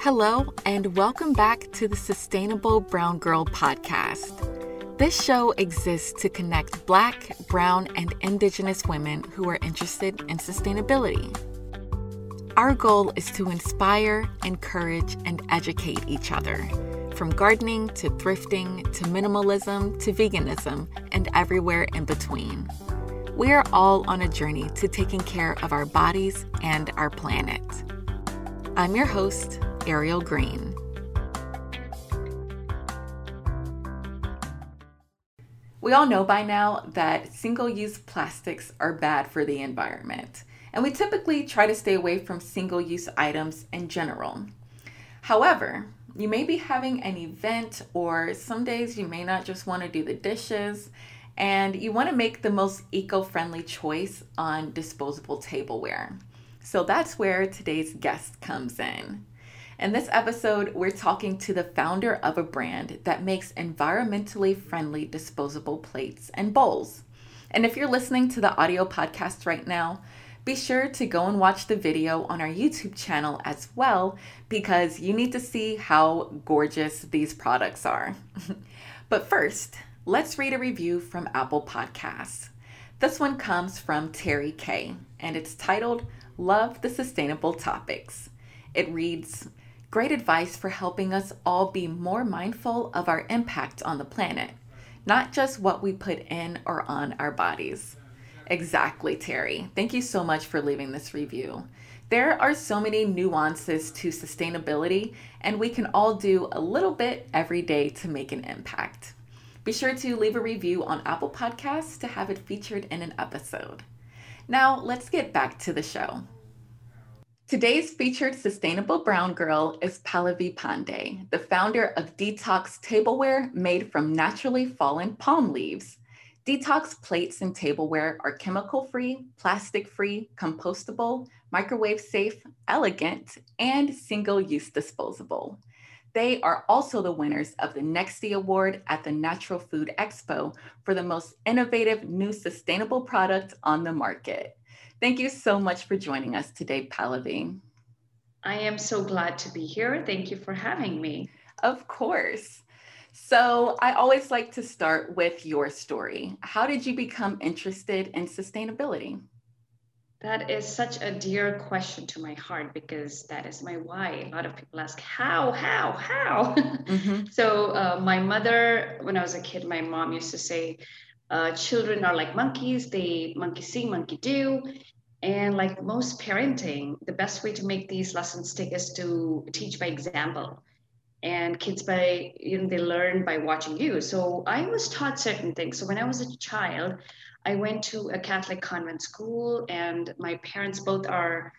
Hello, and welcome back to the Sustainable Brown Girl podcast. This show exists to connect Black, Brown, and Indigenous women who are interested in sustainability. Our goal is to inspire, encourage, and educate each other from gardening to thrifting to minimalism to veganism and everywhere in between. We are all on a journey to taking care of our bodies and our planet. I'm your host, Ariel Green. We all know by now that single use plastics are bad for the environment, and we typically try to stay away from single use items in general. However, you may be having an event, or some days you may not just want to do the dishes, and you want to make the most eco friendly choice on disposable tableware. So that's where today's guest comes in. In this episode, we're talking to the founder of a brand that makes environmentally friendly disposable plates and bowls. And if you're listening to the audio podcast right now, be sure to go and watch the video on our YouTube channel as well because you need to see how gorgeous these products are. but first, let's read a review from Apple Podcasts. This one comes from Terry K, and it's titled Love the Sustainable Topics. It reads, Great advice for helping us all be more mindful of our impact on the planet, not just what we put in or on our bodies. Exactly, Terry. Thank you so much for leaving this review. There are so many nuances to sustainability, and we can all do a little bit every day to make an impact. Be sure to leave a review on Apple Podcasts to have it featured in an episode. Now, let's get back to the show. Today's featured sustainable brown girl is Pallavi Pandey, the founder of Detox Tableware made from naturally fallen palm leaves. Detox plates and tableware are chemical free, plastic free, compostable, microwave safe, elegant, and single use disposable. They are also the winners of the Nexty Award at the Natural Food Expo for the most innovative new sustainable product on the market. Thank you so much for joining us today, Pallavi. I am so glad to be here. Thank you for having me. Of course. So, I always like to start with your story. How did you become interested in sustainability? That is such a dear question to my heart because that is my why. A lot of people ask, how, how, how? Mm-hmm. so, uh, my mother, when I was a kid, my mom used to say, uh, children are like monkeys, they monkey see, monkey do. And like most parenting, the best way to make these lessons stick is to teach by example. And kids by, you know, they learn by watching you. So I was taught certain things. So when I was a child, I went to a Catholic convent school, and my parents both are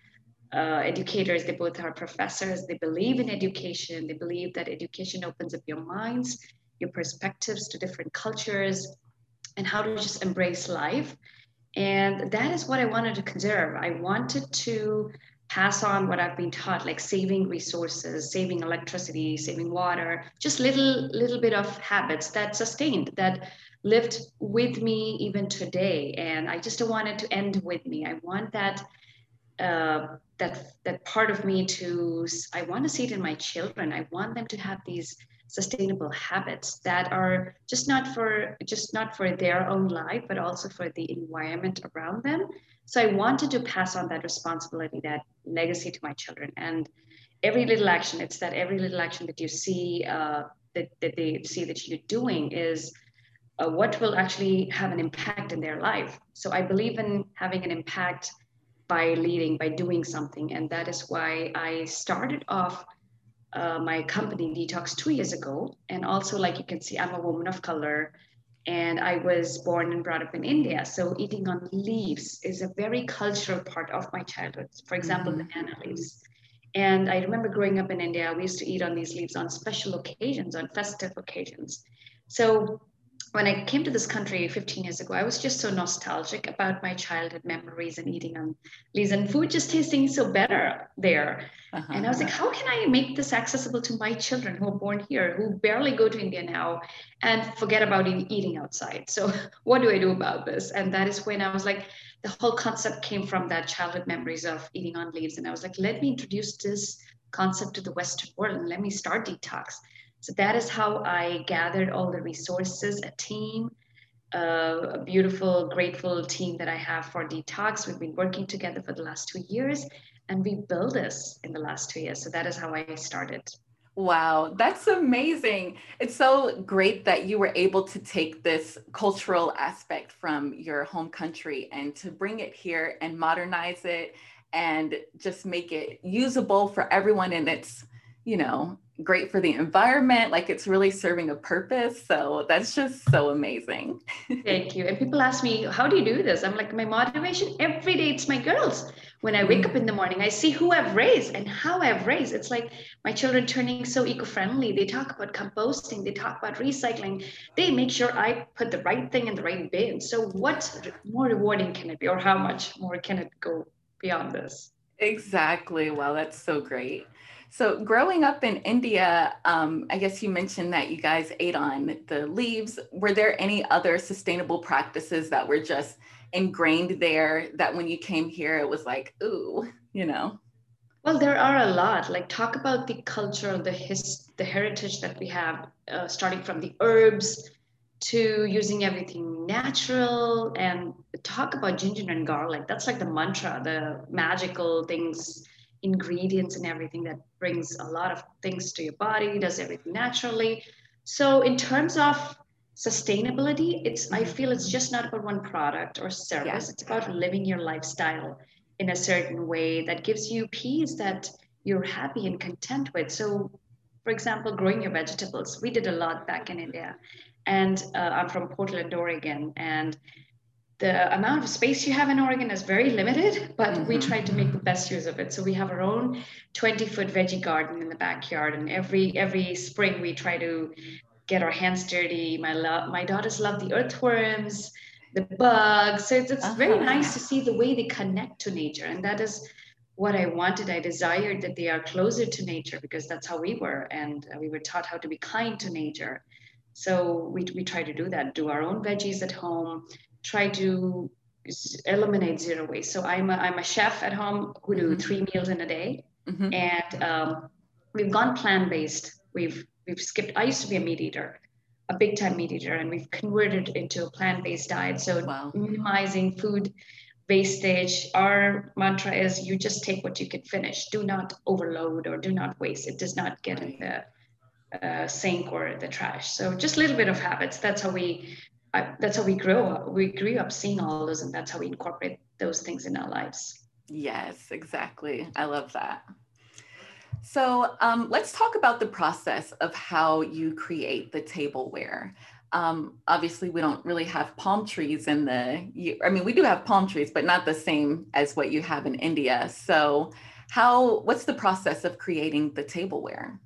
uh, educators. They both are professors. They believe in education. They believe that education opens up your minds, your perspectives to different cultures, and how to just embrace life. And that is what I wanted to conserve. I wanted to pass on what I've been taught, like saving resources, saving electricity, saving water, just little little bit of habits that sustained, that lived with me even today. And I just wanted to end with me. I want that uh, that that part of me to. I want to see it in my children. I want them to have these sustainable habits that are just not for just not for their own life but also for the environment around them so i wanted to pass on that responsibility that legacy to my children and every little action it's that every little action that you see uh, that, that they see that you're doing is uh, what will actually have an impact in their life so i believe in having an impact by leading by doing something and that is why i started off uh, my company Detox two years ago. And also, like you can see, I'm a woman of color and I was born and brought up in India. So eating on leaves is a very cultural part of my childhood. For example, mm-hmm. banana leaves. And I remember growing up in India, we used to eat on these leaves on special occasions, on festive occasions. So when I came to this country 15 years ago, I was just so nostalgic about my childhood memories and eating on leaves and food just tasting so better there. Uh-huh. And I was like, how can I make this accessible to my children who are born here, who barely go to India now and forget about eating outside? So, what do I do about this? And that is when I was like, the whole concept came from that childhood memories of eating on leaves. And I was like, let me introduce this concept to the Western world and let me start detox. So that is how I gathered all the resources, a team, uh, a beautiful, grateful team that I have for Detox. We've been working together for the last two years and we built this in the last two years. So that is how I started. Wow, that's amazing. It's so great that you were able to take this cultural aspect from your home country and to bring it here and modernize it and just make it usable for everyone and it's, you know, great for the environment like it's really serving a purpose so that's just so amazing. Thank you. And people ask me how do you do this? I'm like my motivation every day it's my girls. When i wake mm-hmm. up in the morning i see who i've raised and how i've raised. It's like my children turning so eco-friendly. They talk about composting they talk about recycling. They make sure i put the right thing in the right bin. So what more rewarding can it be or how much more can it go beyond this? Exactly. Well that's so great so, growing up in India, um, I guess you mentioned that you guys ate on the leaves. Were there any other sustainable practices that were just ingrained there that when you came here, it was like, ooh, you know? Well, there are a lot. Like, talk about the culture, the his, the heritage that we have, uh, starting from the herbs to using everything natural, and talk about ginger and garlic. That's like the mantra, the magical things ingredients and everything that brings a lot of things to your body, does everything naturally. So in terms of sustainability, it's I feel it's just not about one product or service. Yeah. It's about living your lifestyle in a certain way that gives you peace that you're happy and content with. So for example, growing your vegetables. We did a lot back in India. And uh, I'm from Portland, Oregon. And the amount of space you have in Oregon is very limited, but mm-hmm. we try to make the best use of it. So we have our own 20 foot veggie garden in the backyard, and every every spring we try to get our hands dirty. My love, my daughters love the earthworms, the bugs. So it's, it's uh-huh. very nice to see the way they connect to nature, and that is what I wanted. I desired that they are closer to nature because that's how we were, and we were taught how to be kind to nature. So we, we try to do that, do our own veggies at home, try to eliminate zero waste. So I'm a, I'm a chef at home who do mm-hmm. three meals in a day, mm-hmm. and um, we've gone plant based. We've we've skipped. I used to be a meat eater, a big time meat eater, and we've converted into a plant based diet. So wow. minimizing food wastage. Our mantra is you just take what you can finish. Do not overload or do not waste. It does not get in the uh, sink or the trash. So just a little bit of habits. That's how we I, that's how we grow up. We grew up seeing all those, and that's how we incorporate those things in our lives. Yes, exactly. I love that. So um, let's talk about the process of how you create the tableware. Um, obviously, we don't really have palm trees in the. I mean, we do have palm trees, but not the same as what you have in India. So, how? What's the process of creating the tableware?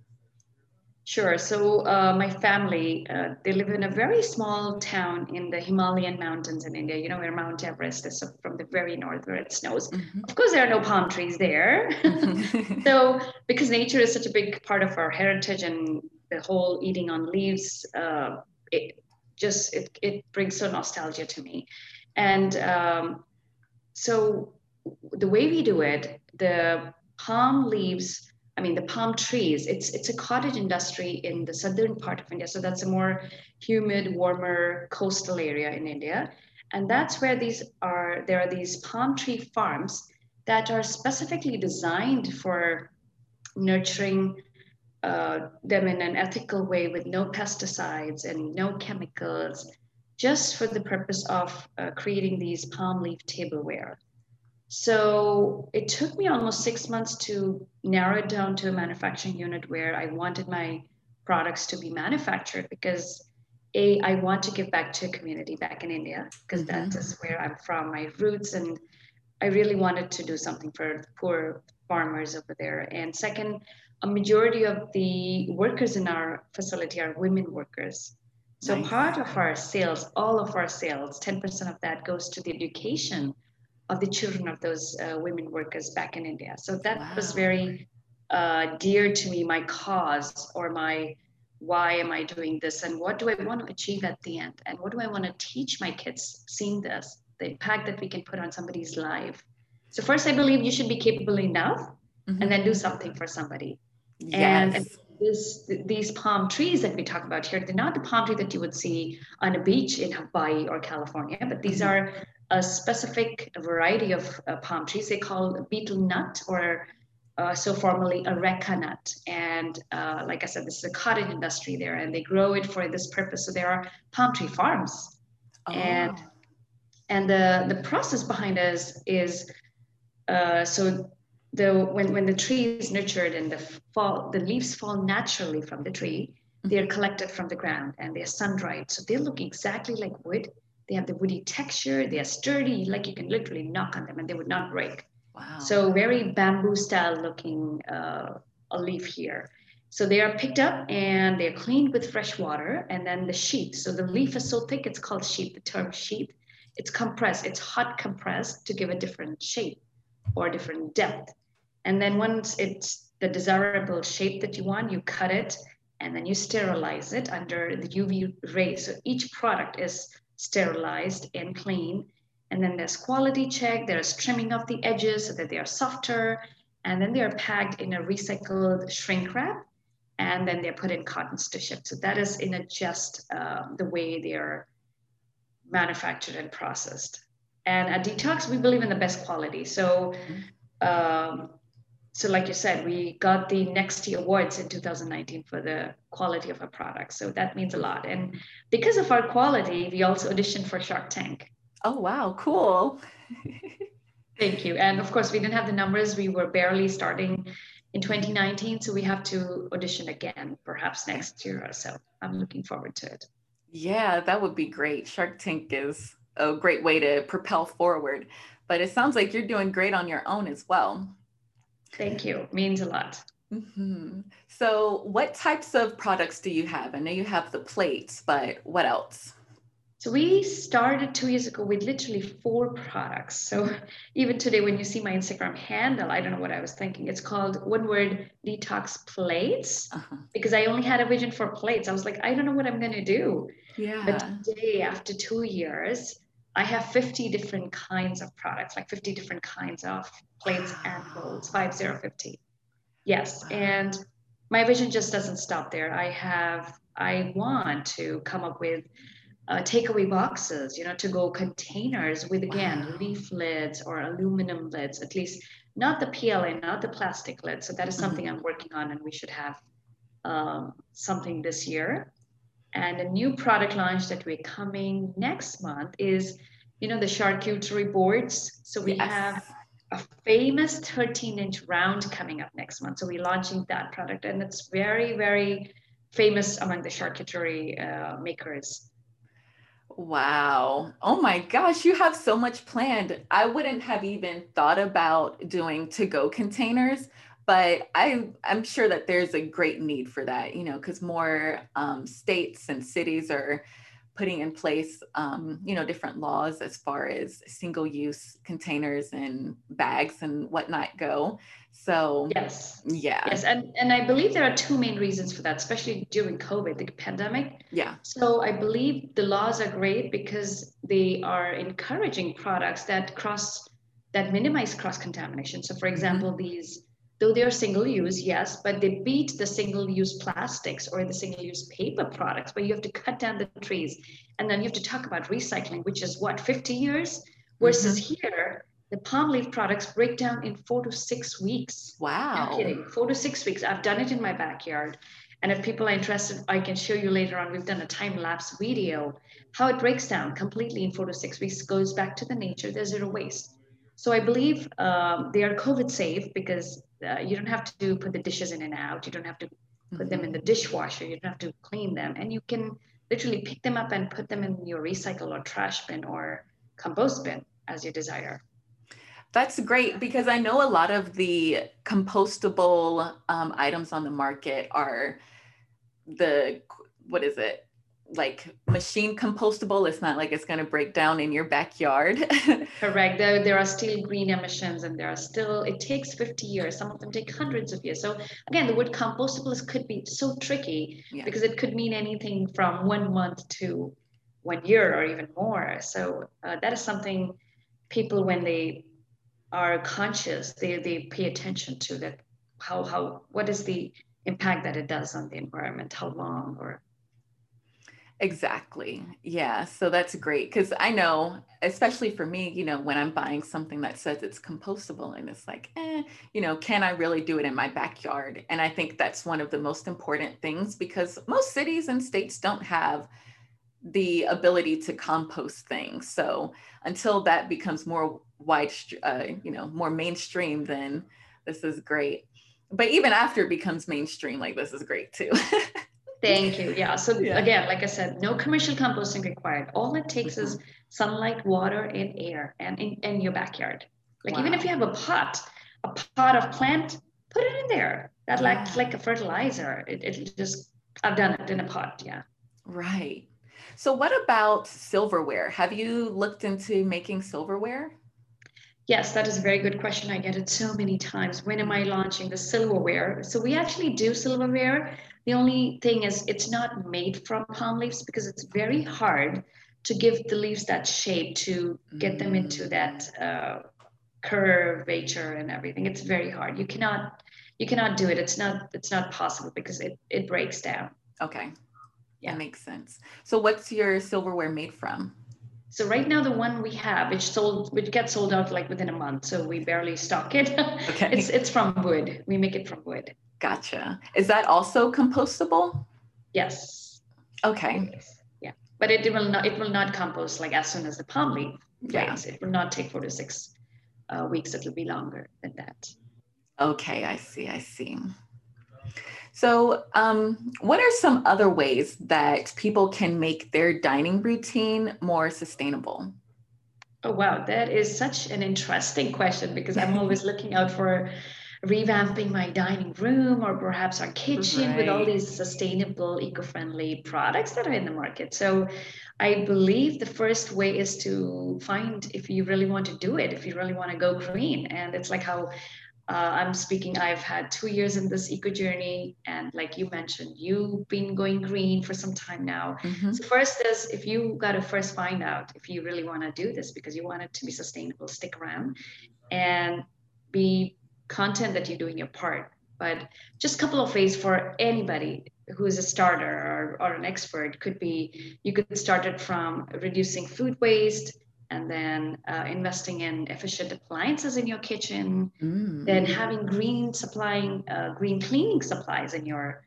Sure. So uh, my family, uh, they live in a very small town in the Himalayan mountains in India. You know where Mount Everest is from the very north where it snows. Mm-hmm. Of course, there are no palm trees there. so because nature is such a big part of our heritage and the whole eating on leaves, uh, it just it it brings so nostalgia to me. And um, so the way we do it, the palm leaves I mean, the palm trees, it's, it's a cottage industry in the southern part of India. So that's a more humid, warmer coastal area in India. And that's where these are, there are these palm tree farms that are specifically designed for nurturing uh, them in an ethical way with no pesticides and no chemicals, just for the purpose of uh, creating these palm leaf tableware. So it took me almost six months to narrow it down to a manufacturing unit where I wanted my products to be manufactured because a I want to give back to a community back in India because mm-hmm. that is where I'm from, my roots, and I really wanted to do something for the poor farmers over there. And second, a majority of the workers in our facility are women workers. So nice. part of our sales, all of our sales, 10% of that goes to the education of the children of those uh, women workers back in India. So that wow. was very uh, dear to me, my cause or my why am I doing this and what do I want to achieve at the end and what do I want to teach my kids seeing this, the impact that we can put on somebody's life. So first, I believe you should be capable enough, mm-hmm. and then do something for somebody. Yes. And this, these palm trees that we talk about here, they're not the palm tree that you would see on a beach in Hawaii or California, but these mm-hmm. are a specific variety of uh, palm trees. They call betel nut or uh, so formally areca nut. And uh, like I said, this is a cottage industry there, and they grow it for this purpose. So there are palm tree farms, oh. and and the the process behind us is uh, so the when when the tree is nurtured and the fall the leaves fall naturally from the tree, they're mm-hmm. collected from the ground and they're sun dried. So they look exactly like wood. They have the woody texture. They are sturdy, like you can literally knock on them and they would not break. Wow. So very bamboo style looking uh, a leaf here. So they are picked up and they're cleaned with fresh water, and then the sheath. So the leaf is so thick, it's called sheath. The term sheath. It's compressed. It's hot compressed to give a different shape or different depth. And then once it's the desirable shape that you want, you cut it and then you sterilize it under the UV rays. So each product is sterilized and clean and then there's quality check, there's trimming of the edges so that they are softer. And then they are packed in a recycled shrink wrap. And then they're put in cottons to ship. So that is in a just um, the way they are manufactured and processed. And at Detox, we believe in the best quality. So, um, so like you said, we got the Nexty Awards in 2019 for the quality of our products. So that means a lot. And because of our quality, we also auditioned for Shark Tank. Oh, wow, cool. Thank you. And of course, we didn't have the numbers. We were barely starting in 2019, so we have to audition again, perhaps next year or so. I'm looking forward to it. Yeah, that would be great. Shark Tank is a great way to propel forward, but it sounds like you're doing great on your own as well. Thank you. Means a lot. Mm-hmm. So, what types of products do you have? I know you have the plates, but what else? So we started two years ago with literally four products. So even today, when you see my Instagram handle, I don't know what I was thinking. It's called one word detox plates uh-huh. because I only had a vision for plates. I was like, I don't know what I'm going to do. Yeah. But today, after two years, I have 50 different kinds of products, like 50 different kinds of plates and bowls, 5050. Yes. And my vision just doesn't stop there. I have, I want to come up with uh, takeaway boxes, you know, to go containers with again wow. leaf lids or aluminum lids, at least not the PLA, not the plastic lids. So that is something mm-hmm. I'm working on, and we should have um, something this year. And a new product launch that we're coming next month is, you know, the charcuterie boards. So we yes. have a famous 13 inch round coming up next month. So we're launching that product, and it's very, very famous among the charcuterie uh, makers. Wow. Oh my gosh, you have so much planned. I wouldn't have even thought about doing to go containers, but I, I'm sure that there's a great need for that, you know, because more um, states and cities are putting in place, um, you know, different laws as far as single use containers and bags and whatnot go. So yes, yeah, yes, and and I believe there are two main reasons for that, especially during COVID, the pandemic. Yeah. So I believe the laws are great because they are encouraging products that cross that minimize cross contamination. So, for mm-hmm. example, mm-hmm. these though they are single use, yes, but they beat the single use plastics or the single use paper products where you have to cut down the trees and then you have to talk about recycling, which is what 50 years versus mm-hmm. here the palm leaf products break down in four to six weeks. Wow. No kidding. Four to six weeks. I've done it in my backyard. And if people are interested, I can show you later on. We've done a time lapse video how it breaks down completely in four to six weeks, goes back to the nature. There's zero waste. So I believe um, they are COVID safe because uh, you don't have to put the dishes in and out. You don't have to put mm-hmm. them in the dishwasher. You don't have to clean them. And you can literally pick them up and put them in your recycle or trash bin or compost bin as you desire. That's great because I know a lot of the compostable um, items on the market are the what is it? Like machine compostable. It's not like it's going to break down in your backyard. Correct. There, there are still green emissions and there are still, it takes 50 years. Some of them take hundreds of years. So again, the word compostable is, could be so tricky yeah. because it could mean anything from one month to one year or even more. So uh, that is something people, when they are conscious, they, they pay attention to that. How, how, what is the impact that it does on the environment? How long or Exactly. Yeah. So that's great because I know, especially for me, you know, when I'm buying something that says it's compostable and it's like, eh, you know, can I really do it in my backyard? And I think that's one of the most important things because most cities and states don't have the ability to compost things. So until that becomes more wide, uh, you know, more mainstream, then this is great. But even after it becomes mainstream, like this is great too. Thank you. Yeah. So yeah. again, like I said, no commercial composting required. All it takes mm-hmm. is sunlight, water, and air, and in, in your backyard. Like wow. even if you have a pot, a pot of plant, put it in there. That yeah. like like a fertilizer. It, it just I've done it in a pot. Yeah. Right. So what about silverware? Have you looked into making silverware? Yes, that is a very good question. I get it so many times. When am I launching the silverware? So we actually do silverware. The only thing is it's not made from palm leaves because it's very hard to give the leaves that shape to get them into mm. that uh, curvature and everything. It's very hard. You cannot you cannot do it. It's not it's not possible because it it breaks down. Okay. Yeah. That makes sense. So what's your silverware made from? So right now, the one we have, which sold, which gets sold out like within a month, so we barely stock it. Okay. it's it's from wood. We make it from wood. Gotcha. Is that also compostable? Yes. Okay. Yeah, but it will not. It will not compost like as soon as the palm leaf. Yeah. It will not take four to six uh, weeks. It will be longer than that. Okay, I see. I see. So, um, what are some other ways that people can make their dining routine more sustainable? Oh, wow. That is such an interesting question because I'm always looking out for revamping my dining room or perhaps our kitchen right. with all these sustainable, eco friendly products that are in the market. So, I believe the first way is to find if you really want to do it, if you really want to go green. And it's like how uh, I'm speaking, I've had two years in this eco journey. And like you mentioned, you've been going green for some time now. Mm-hmm. So, first is if you got to first find out if you really want to do this because you want it to be sustainable, stick around and be content that you're doing your part. But just a couple of ways for anybody who is a starter or, or an expert could be you could start it from reducing food waste and then uh, investing in efficient appliances in your kitchen, mm. then having green supplying, uh, green cleaning supplies in your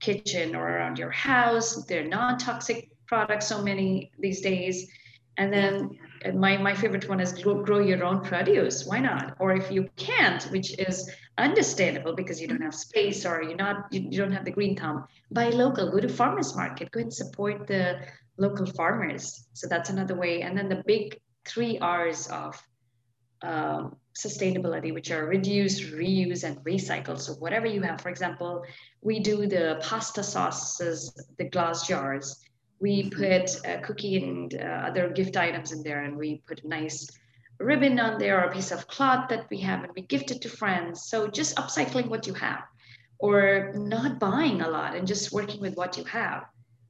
kitchen or around your house. They're non-toxic products, so many these days. And then yeah. My, my favorite one is grow, grow your own produce. Why not? Or if you can't, which is understandable because you don't have space or you're not, you, you don't have the green thumb, buy local, go to farmer's market, go and support the local farmers. So that's another way. And then the big three R's of um, sustainability, which are reduce, reuse, and recycle. So whatever you have, for example, we do the pasta sauces, the glass jars. We put a cookie and uh, other gift items in there, and we put a nice ribbon on there or a piece of cloth that we have, and we gift it to friends. So just upcycling what you have, or not buying a lot and just working with what you have.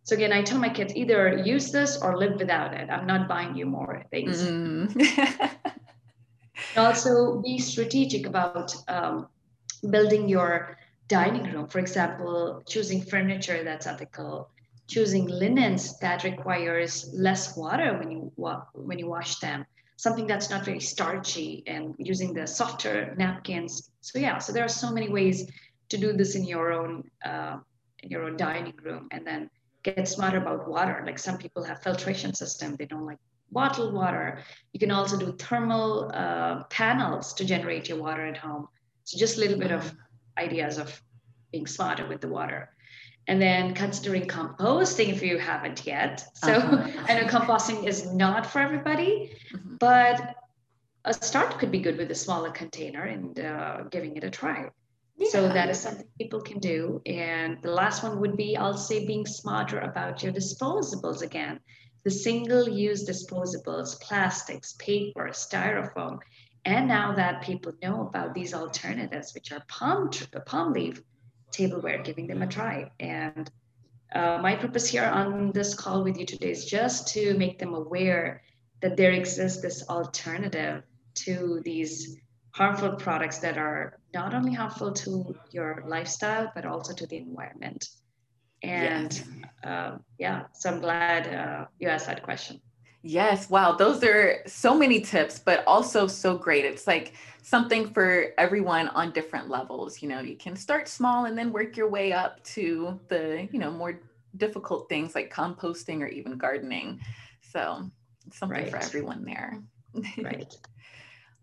So again, I tell my kids either use this or live without it. I'm not buying you more things. Mm. also, be strategic about um, building your dining room. For example, choosing furniture that's ethical, choosing linens that requires less water when you wa- when you wash them. Something that's not very starchy, and using the softer napkins. So yeah, so there are so many ways to do this in your own uh, in your own dining room, and then get smarter about water. Like some people have filtration system, they don't like bottled water. You can also do thermal uh, panels to generate your water at home. So just a little bit of ideas of being smarter with the water. And then considering composting if you haven't yet. So uh-huh. I know composting is not for everybody, mm-hmm. but a start could be good with a smaller container and uh, giving it a try. Yeah. So that is something people can do. And the last one would be, I'll say, being smarter about your disposables again. The single use disposables, plastics, paper, styrofoam. And now that people know about these alternatives, which are palm, palm leaf tableware, giving them a try. And uh, my purpose here on this call with you today is just to make them aware that there exists this alternative to these harmful products that are not only harmful to your lifestyle but also to the environment and yes. uh, yeah so i'm glad uh, you asked that question yes wow those are so many tips but also so great it's like something for everyone on different levels you know you can start small and then work your way up to the you know more difficult things like composting or even gardening so something right. for everyone there right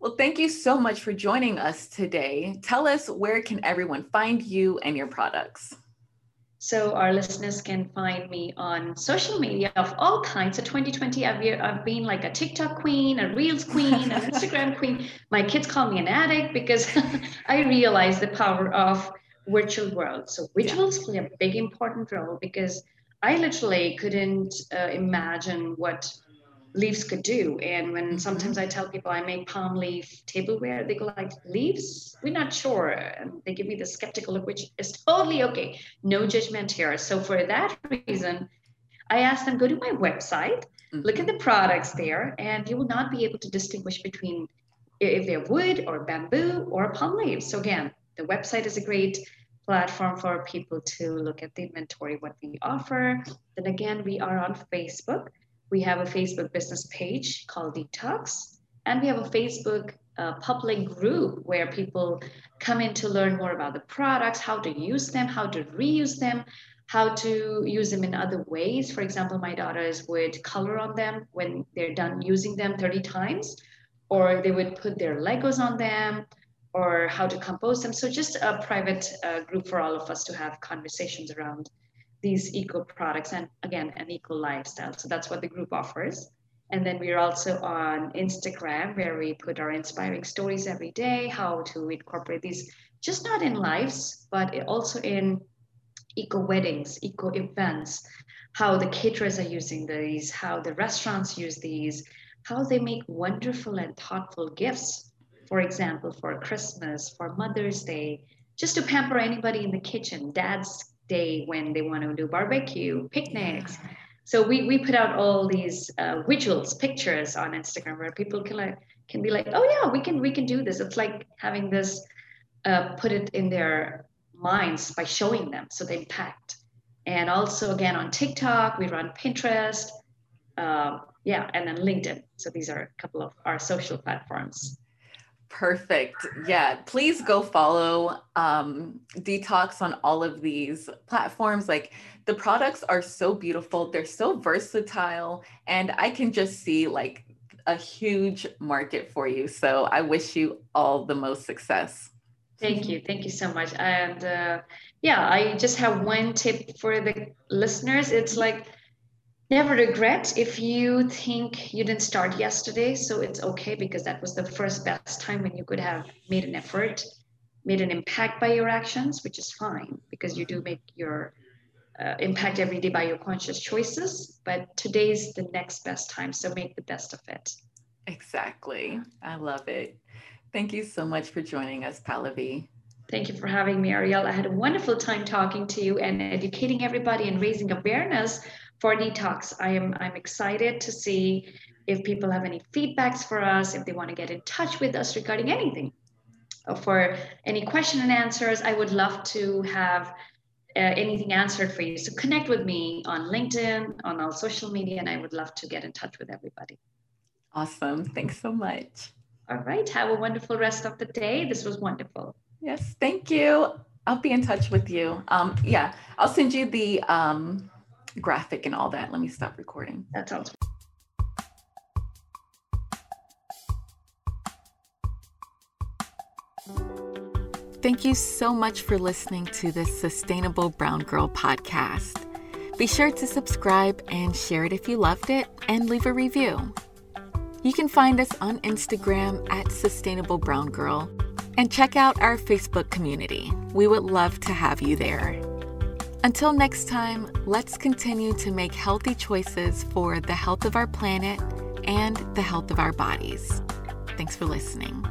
well, thank you so much for joining us today. Tell us where can everyone find you and your products? So our listeners can find me on social media of all kinds. So 2020, I've, I've been like a TikTok queen, a Reels queen, an Instagram queen. My kids call me an addict because I realize the power of virtual world. So visuals yeah. play a big important role because I literally couldn't uh, imagine what leaves could do. And when mm-hmm. sometimes I tell people I make palm leaf tableware, they go like, leaves? We're not sure. And they give me the skeptical look, which is totally okay. No judgment here. So for that reason, I ask them, go to my website, mm-hmm. look at the products there, and you will not be able to distinguish between if they're wood or bamboo or palm leaves. So again, the website is a great platform for people to look at the inventory, what we offer. Then again, we are on Facebook we have a Facebook business page called Detox, and we have a Facebook uh, public group where people come in to learn more about the products, how to use them, how to reuse them, how to use them in other ways. For example, my daughters would color on them when they're done using them 30 times, or they would put their Legos on them, or how to compose them. So, just a private uh, group for all of us to have conversations around these eco products and again an eco lifestyle. So that's what the group offers. And then we're also on instagram where we put our inspiring stories every day how to incorporate these just not in lives but also in eco weddings eco events how the caterers are using these how the restaurants use these how they make wonderful and thoughtful gifts for example for christmas for mother's day just to pamper anybody in the kitchen dad's day when they want to do barbecue, picnics. So we, we put out all these uh, visuals, pictures on Instagram where people can like can be like, oh yeah, we can we can do this. It's like having this uh, put it in their minds by showing them so the impact. And also again on TikTok, we run Pinterest, uh, yeah, and then LinkedIn. So these are a couple of our social platforms. Perfect. Yeah. Please go follow um, Detox on all of these platforms. Like the products are so beautiful, they're so versatile, and I can just see like a huge market for you. So I wish you all the most success. Thank you. Thank you so much. And uh, yeah, I just have one tip for the listeners. It's like, never regret if you think you didn't start yesterday so it's okay because that was the first best time when you could have made an effort made an impact by your actions which is fine because you do make your uh, impact every day by your conscious choices but today's the next best time so make the best of it. Exactly. I love it. Thank you so much for joining us pallavi. Thank you for having me, Ariel. I had a wonderful time talking to you and educating everybody and raising awareness for detox. I am I'm excited to see if people have any feedbacks for us, if they want to get in touch with us regarding anything. Uh, for any question and answers, I would love to have uh, anything answered for you. So connect with me on LinkedIn, on all social media, and I would love to get in touch with everybody. Awesome. Thanks so much. All right. Have a wonderful rest of the day. This was wonderful. Yes. Thank you. I'll be in touch with you. Um, yeah, I'll send you the um, graphic and all that. Let me stop recording. That sounds. good. Thank you so much for listening to this Sustainable Brown Girl podcast. Be sure to subscribe and share it if you loved it and leave a review. You can find us on Instagram at Sustainable Brown Girl And check out our Facebook community. We would love to have you there. Until next time, let's continue to make healthy choices for the health of our planet and the health of our bodies. Thanks for listening.